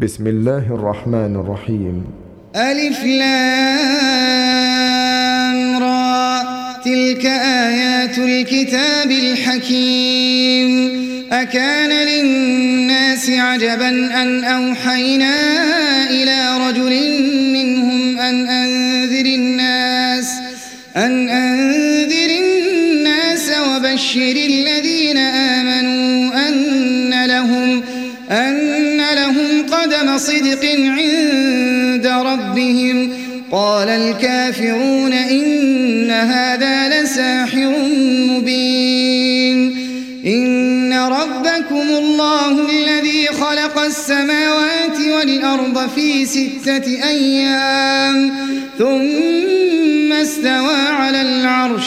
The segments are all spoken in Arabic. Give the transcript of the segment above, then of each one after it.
بسم الله الرحمن الرحيم ألف لام را تلك آيات الكتاب الحكيم أكان للناس عجبا أن أوحينا إلى رجل قدم صدق عند ربهم. قال الكافرون إن هذا لساحر مبين. إن ربكم الله الذي خلق السماوات والأرض في ستة أيام ثم استوى على العرش.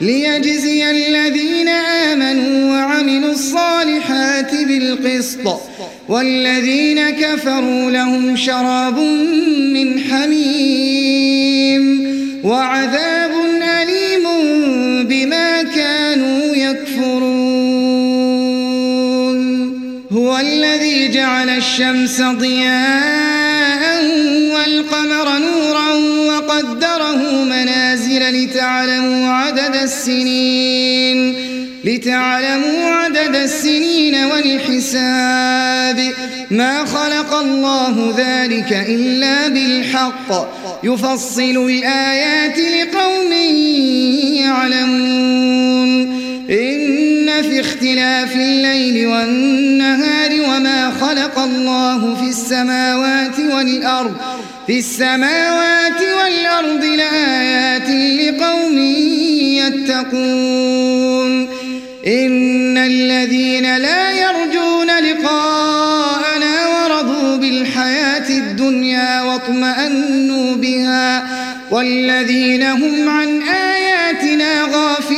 ليجزي الذين آمنوا وعملوا الصالحات بالقسط. والذين كفروا لهم شراب من حميم وعذاب أليم بما كانوا يكفرون. هو الذي جعل الشمس ضياء السنين لتعلموا عدد السنين والحساب. ما خلق الله ذلك إلا بالحق. يفصل الآيات لقوم يعلمون. إن في اختلاف الليل والنهار وما خلق الله في السماوات والأرض. في السماوات والأرض يتقون. إن الذين لا يرجون لقاءنا ورضوا بالحياة الدنيا واطمأنوا بها والذين هم عن آياتنا غافلون.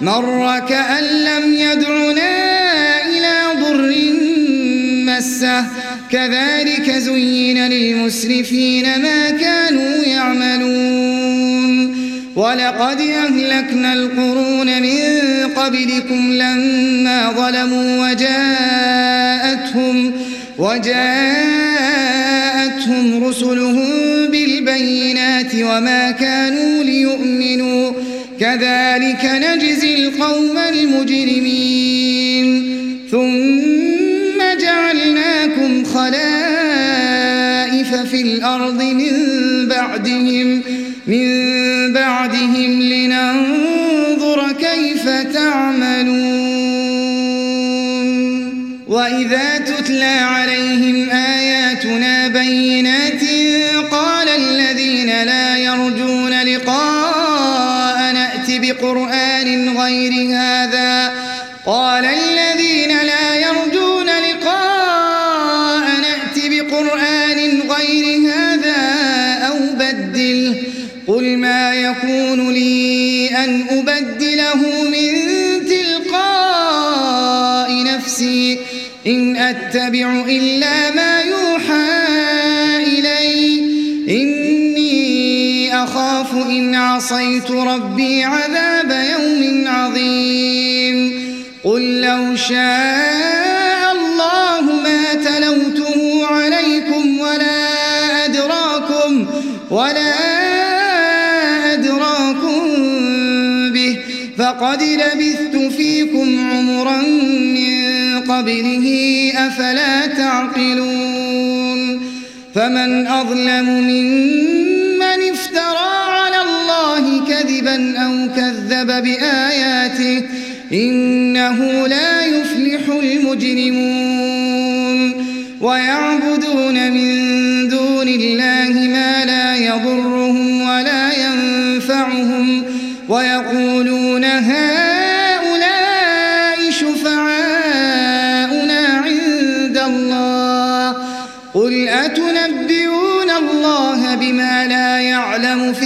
مر كأن لم يدعنا إلى ضر مسه. كذلك زين للمسرفين ما كانوا يعملون. ولقد أهلكنا القرون من قبلكم لما ظلموا وجاءتهم وجاءتهم رسلهم بالبينات وما كانوا ليؤمنوا. كذلك نجزي القوم المجرمين. ثم جعلناكم خلائف في الأرض من بعدهم من بعدهم لننظر كيف تعملون. وإذا تتلى عليهم آياتنا بينات بقرآن غير هذا. قال الذين لا يرجون لقاء نأت بقرآن غير هذا أو بدله قل ما يكون لي أن أبدله من تلقاء نفسي. إن أتبع إلا ما عصيت ربي عذاب يوم عظيم. قل لو شاء الله ما تلوته عليكم ولا أدراكم ولا أدراكم به. فقد لبثت فيكم عمرا من قبله أفلا تعقلون. فمن أظلم ممن كذبا أو كذب بآياته إنه لا يفلح المجرمون. ويعبدون من دون الله ما لا يضرهم ولا ينفعهم. ويقولون هؤلاء شفعاؤنا عند الله. قل أتنبئون الله بما لا يعلم في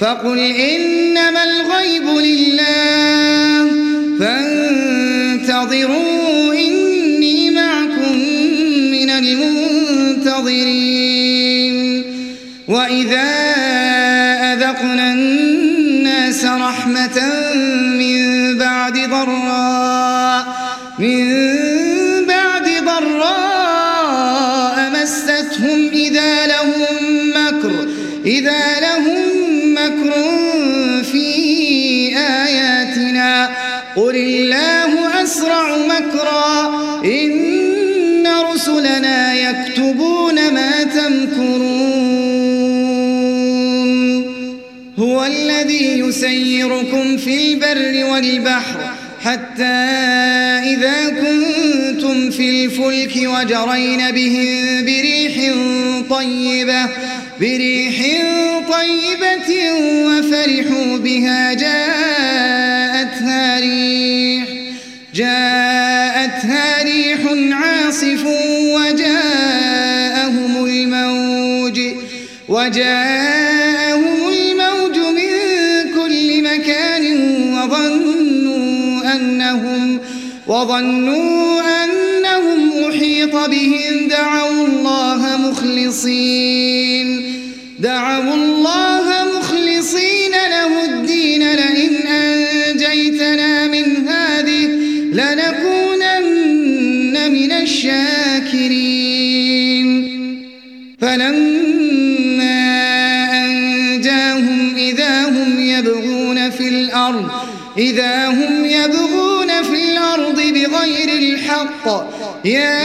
فقل إنما الغيب لله. فانتظروا إني معكم من المنتظرين. وإذا أذقنا الناس رحمة من بعد ضراء يسيركم في البر والبحر حتى إذا كنتم في الفلك وجرين بهم بريح طيبة بريح طيبة وفرحوا بها جاءتها ريح جاءتها ريح عاصف وجاءهم الموج وجاءهم وظنوا أنهم أحيط بهم دعوا الله مخلصين. دعوا الله مخلصين له الدين لئن أنجيتنا من هذه لنكونن من الشاكرين. الحق. يا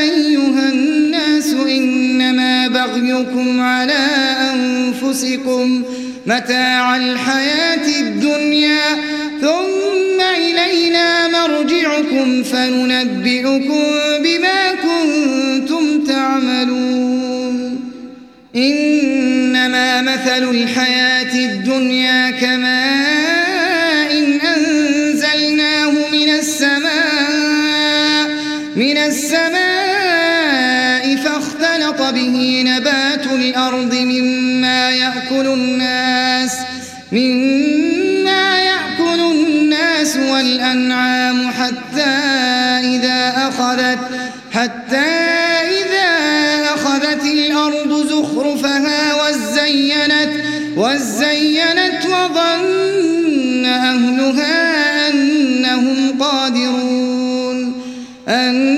أيها الناس إنما بغيكم على أنفسكم متاع الحياة الدنيا ثم إلينا مرجعكم فننبئكم بما كنتم تعملون. إنما مثل الحياة الدنيا كماء فاختلط به نبات الأرض مما يأكل الناس مما يأكل الناس والأنعام حتى إذا أخذت حتى إذا أخذت الأرض زخرفها وزينت وزينت وظن أهلها أنهم قادرون أنهم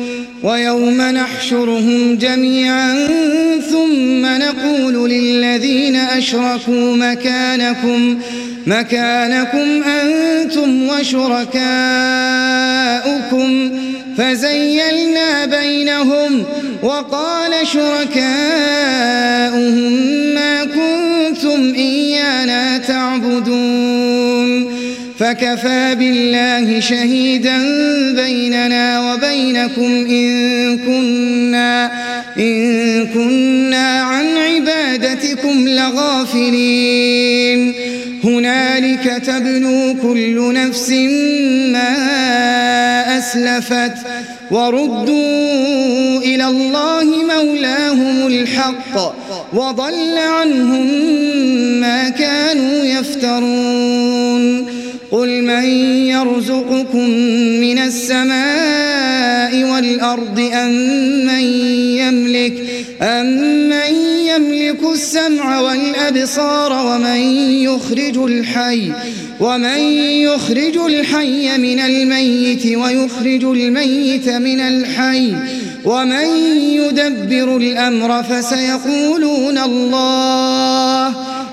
ويوم نحشرهم جميعا ثم نقول للذين أشركوا مكانكم مكانكم أنتم وشركاؤكم. فزيلنا بينهم وقال شركاؤهم ما كنتم إيانا تعبدون. فكفى بالله شهيدا بيننا وبينكم إن كنا, إن كنا عن عبادتكم لغافلين. هنالك تبنو كل نفس ما أسلفت وردوا إلى الله مولاهم الحق وضل عنهم ما كانوا يفترون. قل من يرزقكم من السماء والأرض أم من يملك أم من يملك السمع والأبصار ومن يخرج الحي ومن يخرج الحي من الميت ويخرج الميت من الحي ومن يدبر الأمر فسيقولون الله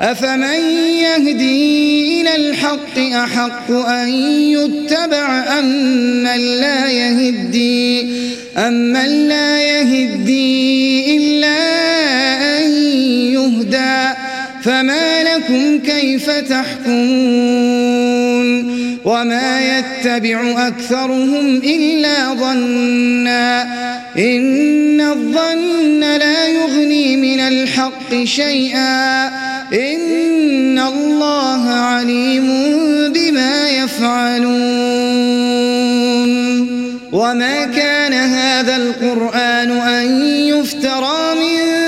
أفمن يهدي إلى الحق أحق أن يتبع أم من لا يهدي؟ أم من لا يهدي إلا أن يهدى؟ فما لكم كيف تحكمون وما يتبع أكثرهم إلا ظنا إن الظن لا يغني من الحق شيئا إن الله عليم بما يفعلون وما كان هذا القرآن أن يفترى من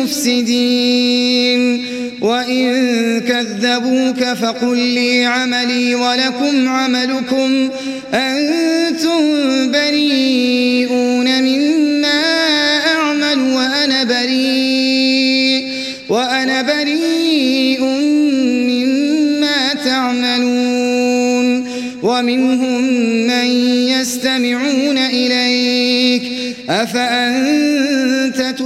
بالمفسدين وإن كذبوك فقل لي عملي ولكم عملكم. أنتم بريئون مما أعمل وأنا بريء. وأنا بريء مما تعملون. ومنهم من يستمعون إليك. أفأنت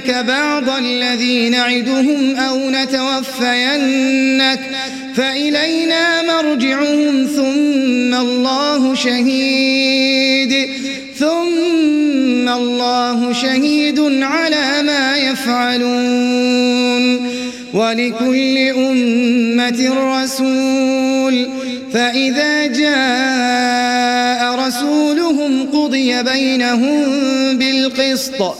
نرينك بعض الذي نعدهم أو نتوفينك فإلينا مرجعهم ثم الله شهيد ثم الله شهيد على ما يفعلون ولكل أمة رسول فإذا جاء رسولهم قضي بينهم بالقسط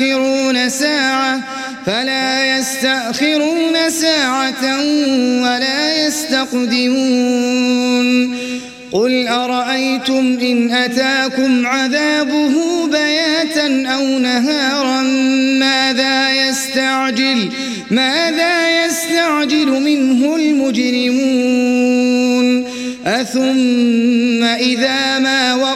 يستأخرون ساعة فلا يستأخرون ساعة ولا يستقدمون. قل أرأيتم إن أتاكم عذابه بياتا أو نهارا؟ ماذا يستعجل ماذا يستعجل منه المجرمون؟ أثم إذا ما وقع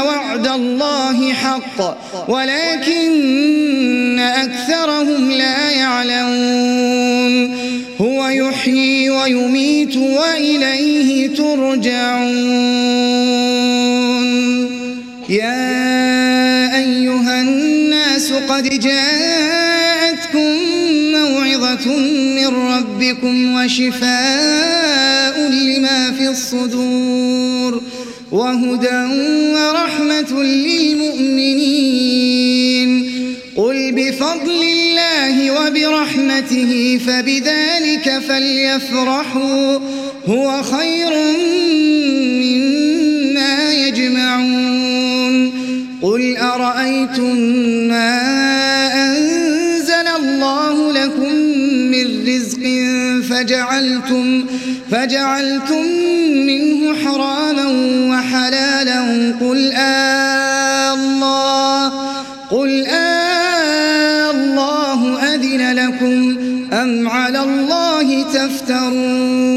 وعد الله حق ولكن أكثرهم لا يعلمون. هو يحيي ويميت وإليه ترجعون. يا أيها الناس قد جاءتكم موعظة من ربكم وشفاء لما في الصدور. وهدى ورحمة للمؤمنين. قل بفضل الله وبرحمته فبذلك فليفرحوا. هو خير مما يجمعون. قل أرأيتم ما أنزل الله لكم من رزق فجعلتم منه حراما وحلالا قل آه الله قل آه الله أذن لكم أم على الله تفترون؟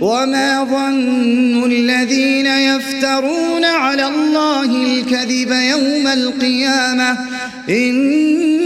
وما ظن الذين يفترون على الله الكذب يوم القيامة؟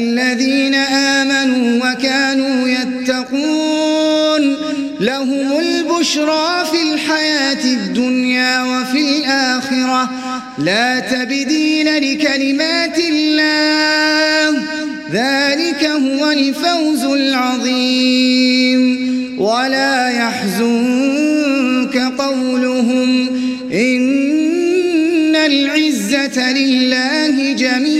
الذين آمنوا وكانوا يتقون لهم البشرى في الحياة الدنيا وفي الآخرة. لا تبديل لكلمات الله. ذلك هو الفوز العظيم. ولا يحزنك قولهم إن العزة لله جميعا.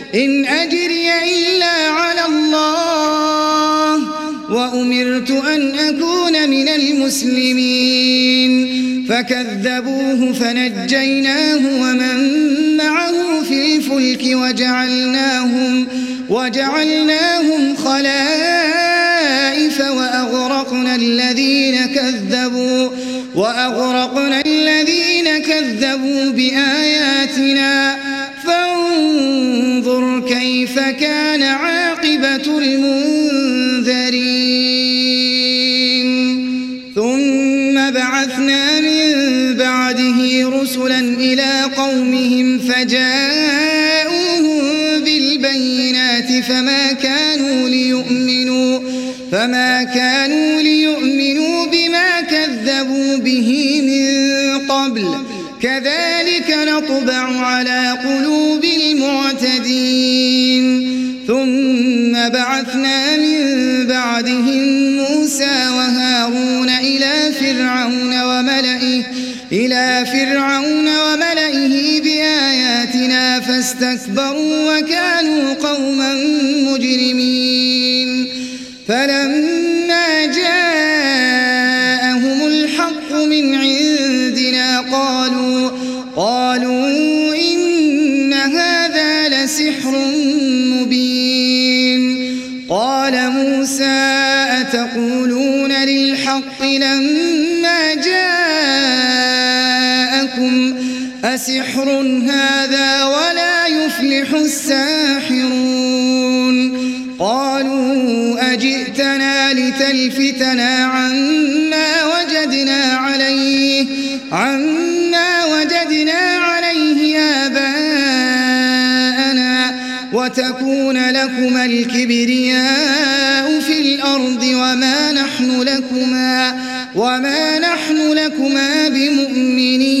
إن أجري إلا على الله وأمرت أن أكون من المسلمين. فكذبوه فنجيناه ومن معه في الفلك وجعلناهم وجعلناهم خلائف وأغرقنا الذين كذبوا وأغرقنا الذين كذبوا بآياتنا. كيف كان عاقبة المنذرين؟ ثم بعثنا من بعده رسلا إلى قومهم فجاءوهم بالبينات فما كانوا ليؤمنوا فما كانوا ليؤمنوا بما كذبوا به من قبل. كذلك نطبع على قلوب المعتدين. بعدهم موسى وهارون إلى فرعون وملئه إلى فرعون وملئه بآياتنا فاستكبروا وكانوا قوما مجرمين. فلما جاءهم الحق من عندنا قالوا قالوا إن هذا لسحر أسحر هذا ولا يفلح الساحرون. قالوا أجئتنا لتلفتنا عما وجدنا عليه عما وجدنا عليه آباءنا وتكون لكما الكبرياء في الأرض وما نحن لكما وما نحن لكما بمؤمنين.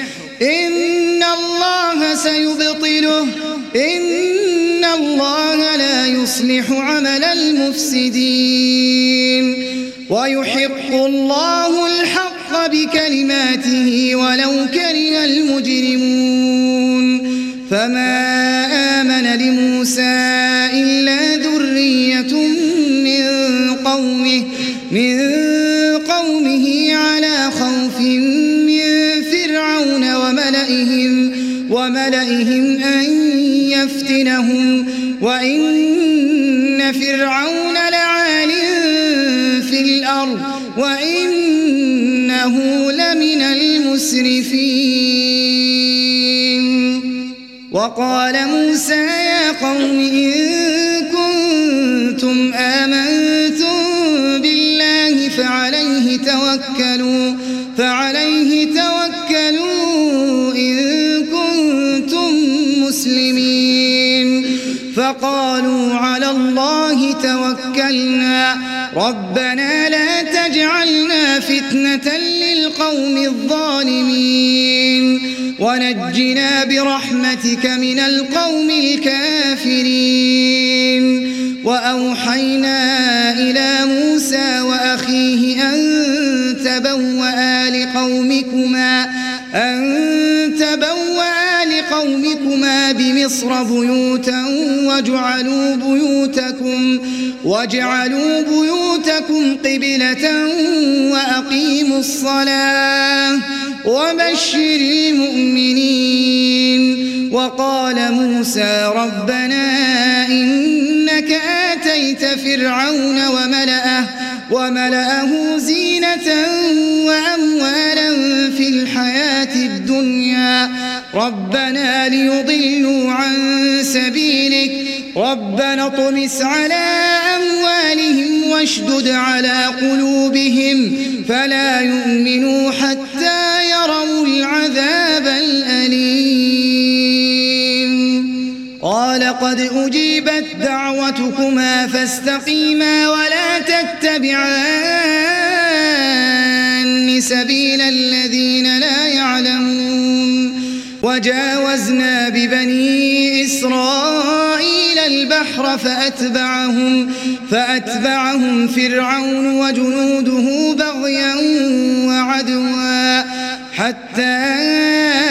يصلح عمل المفسدين. ويحق الله الحق بكلماته ولو كره المجرمون. فما آمن لموسى إلا ذرية من قومه من قومه على خوف من فرعون وملئهم وملئهم أن يفتنهم وإن فرعون لعال في الأرض وإنه لمن المسرفين. وقال موسى يا قوم إن كنتم آمنتم فقالوا على الله توكلنا. ربنا لا تجعلنا فتنة للقوم الظالمين. ونجنا برحمتك من القوم الكافرين. وأوحينا إلى موسى وأخيه أن تبوأ لقومكما تبوأ لقومكما بمصر بيوتا وجعلوا بيوتكم وجعلوا بيوتكم قبلة وأقيموا الصلاة وبشر المؤمنين وقال موسى ربنا إنك آتيت فرعون وملأه وملأه زينة وأموالا في الحياة الدنيا ربنا ليضلوا عن سبيلك. ربنا اطمس على أموالهم واشدد على قلوبهم. فلا يؤمنوا حتى يروا العذاب الأليم. قال قد أجيبت دعوتكما فاستقيما ولا تتبعان سبيل الذين وجاوزنا ببني إسرائيل البحر فأتبعهم, فأتبعهم فرعون وجنوده بغيا وعدوا حتى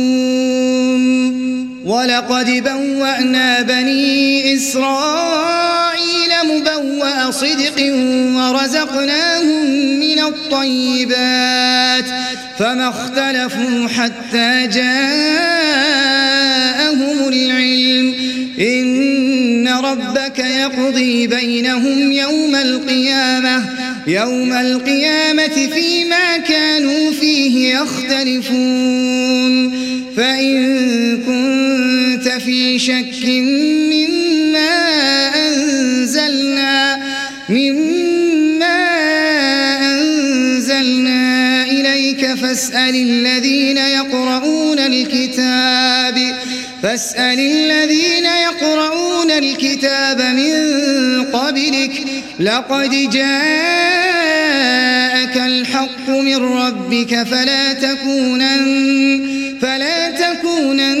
ولقد بوأنا بني إسرائيل مبوأ صدق ورزقناهم من الطيبات فما اختلفوا حتى جاءهم العلم إن ربك يقضي بينهم يوم القيامة يوم القيامة فيما كانوا فيه يختلفون فإن كنت في شك مما أنزلنا مما أنزلنا إليك فاسأل الذين يقرؤون الكتاب فاسأل الذين يقرؤون الكتاب من قبلك لقد جاءك الحق من ربك فلا تكونن فلا تكونن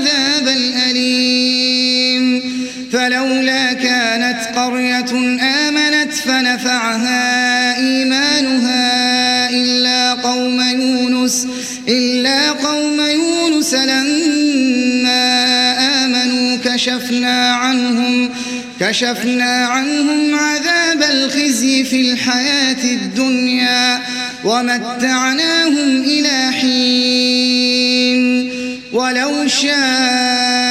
فلولا كانت قرية آمنت فنفعها إيمانها إلا قوم يونس إلا قوم يونس لما آمنوا كشفنا عنهم كشفنا عنهم عذاب الخزي في الحياة الدنيا ومتعناهم إلى حين ولو شاء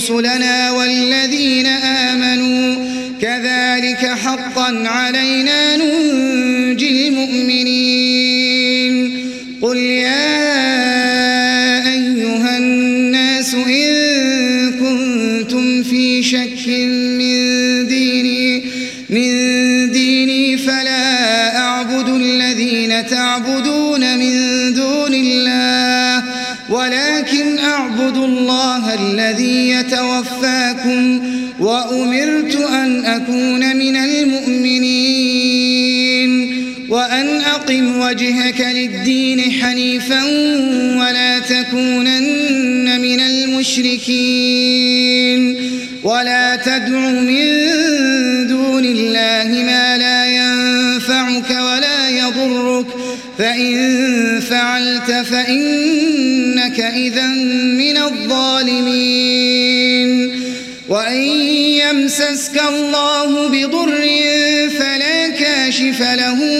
رسلنا والذين آمنوا كذلك حقا علينا وجهك للدين حنيفا ولا تكونن من المشركين ولا تدع من دون الله ينفعك ولا يضرك فإن فعلت فإنك إذا من الظالمين وإن يمسسك الله بضر فلا كاشف له إلا هو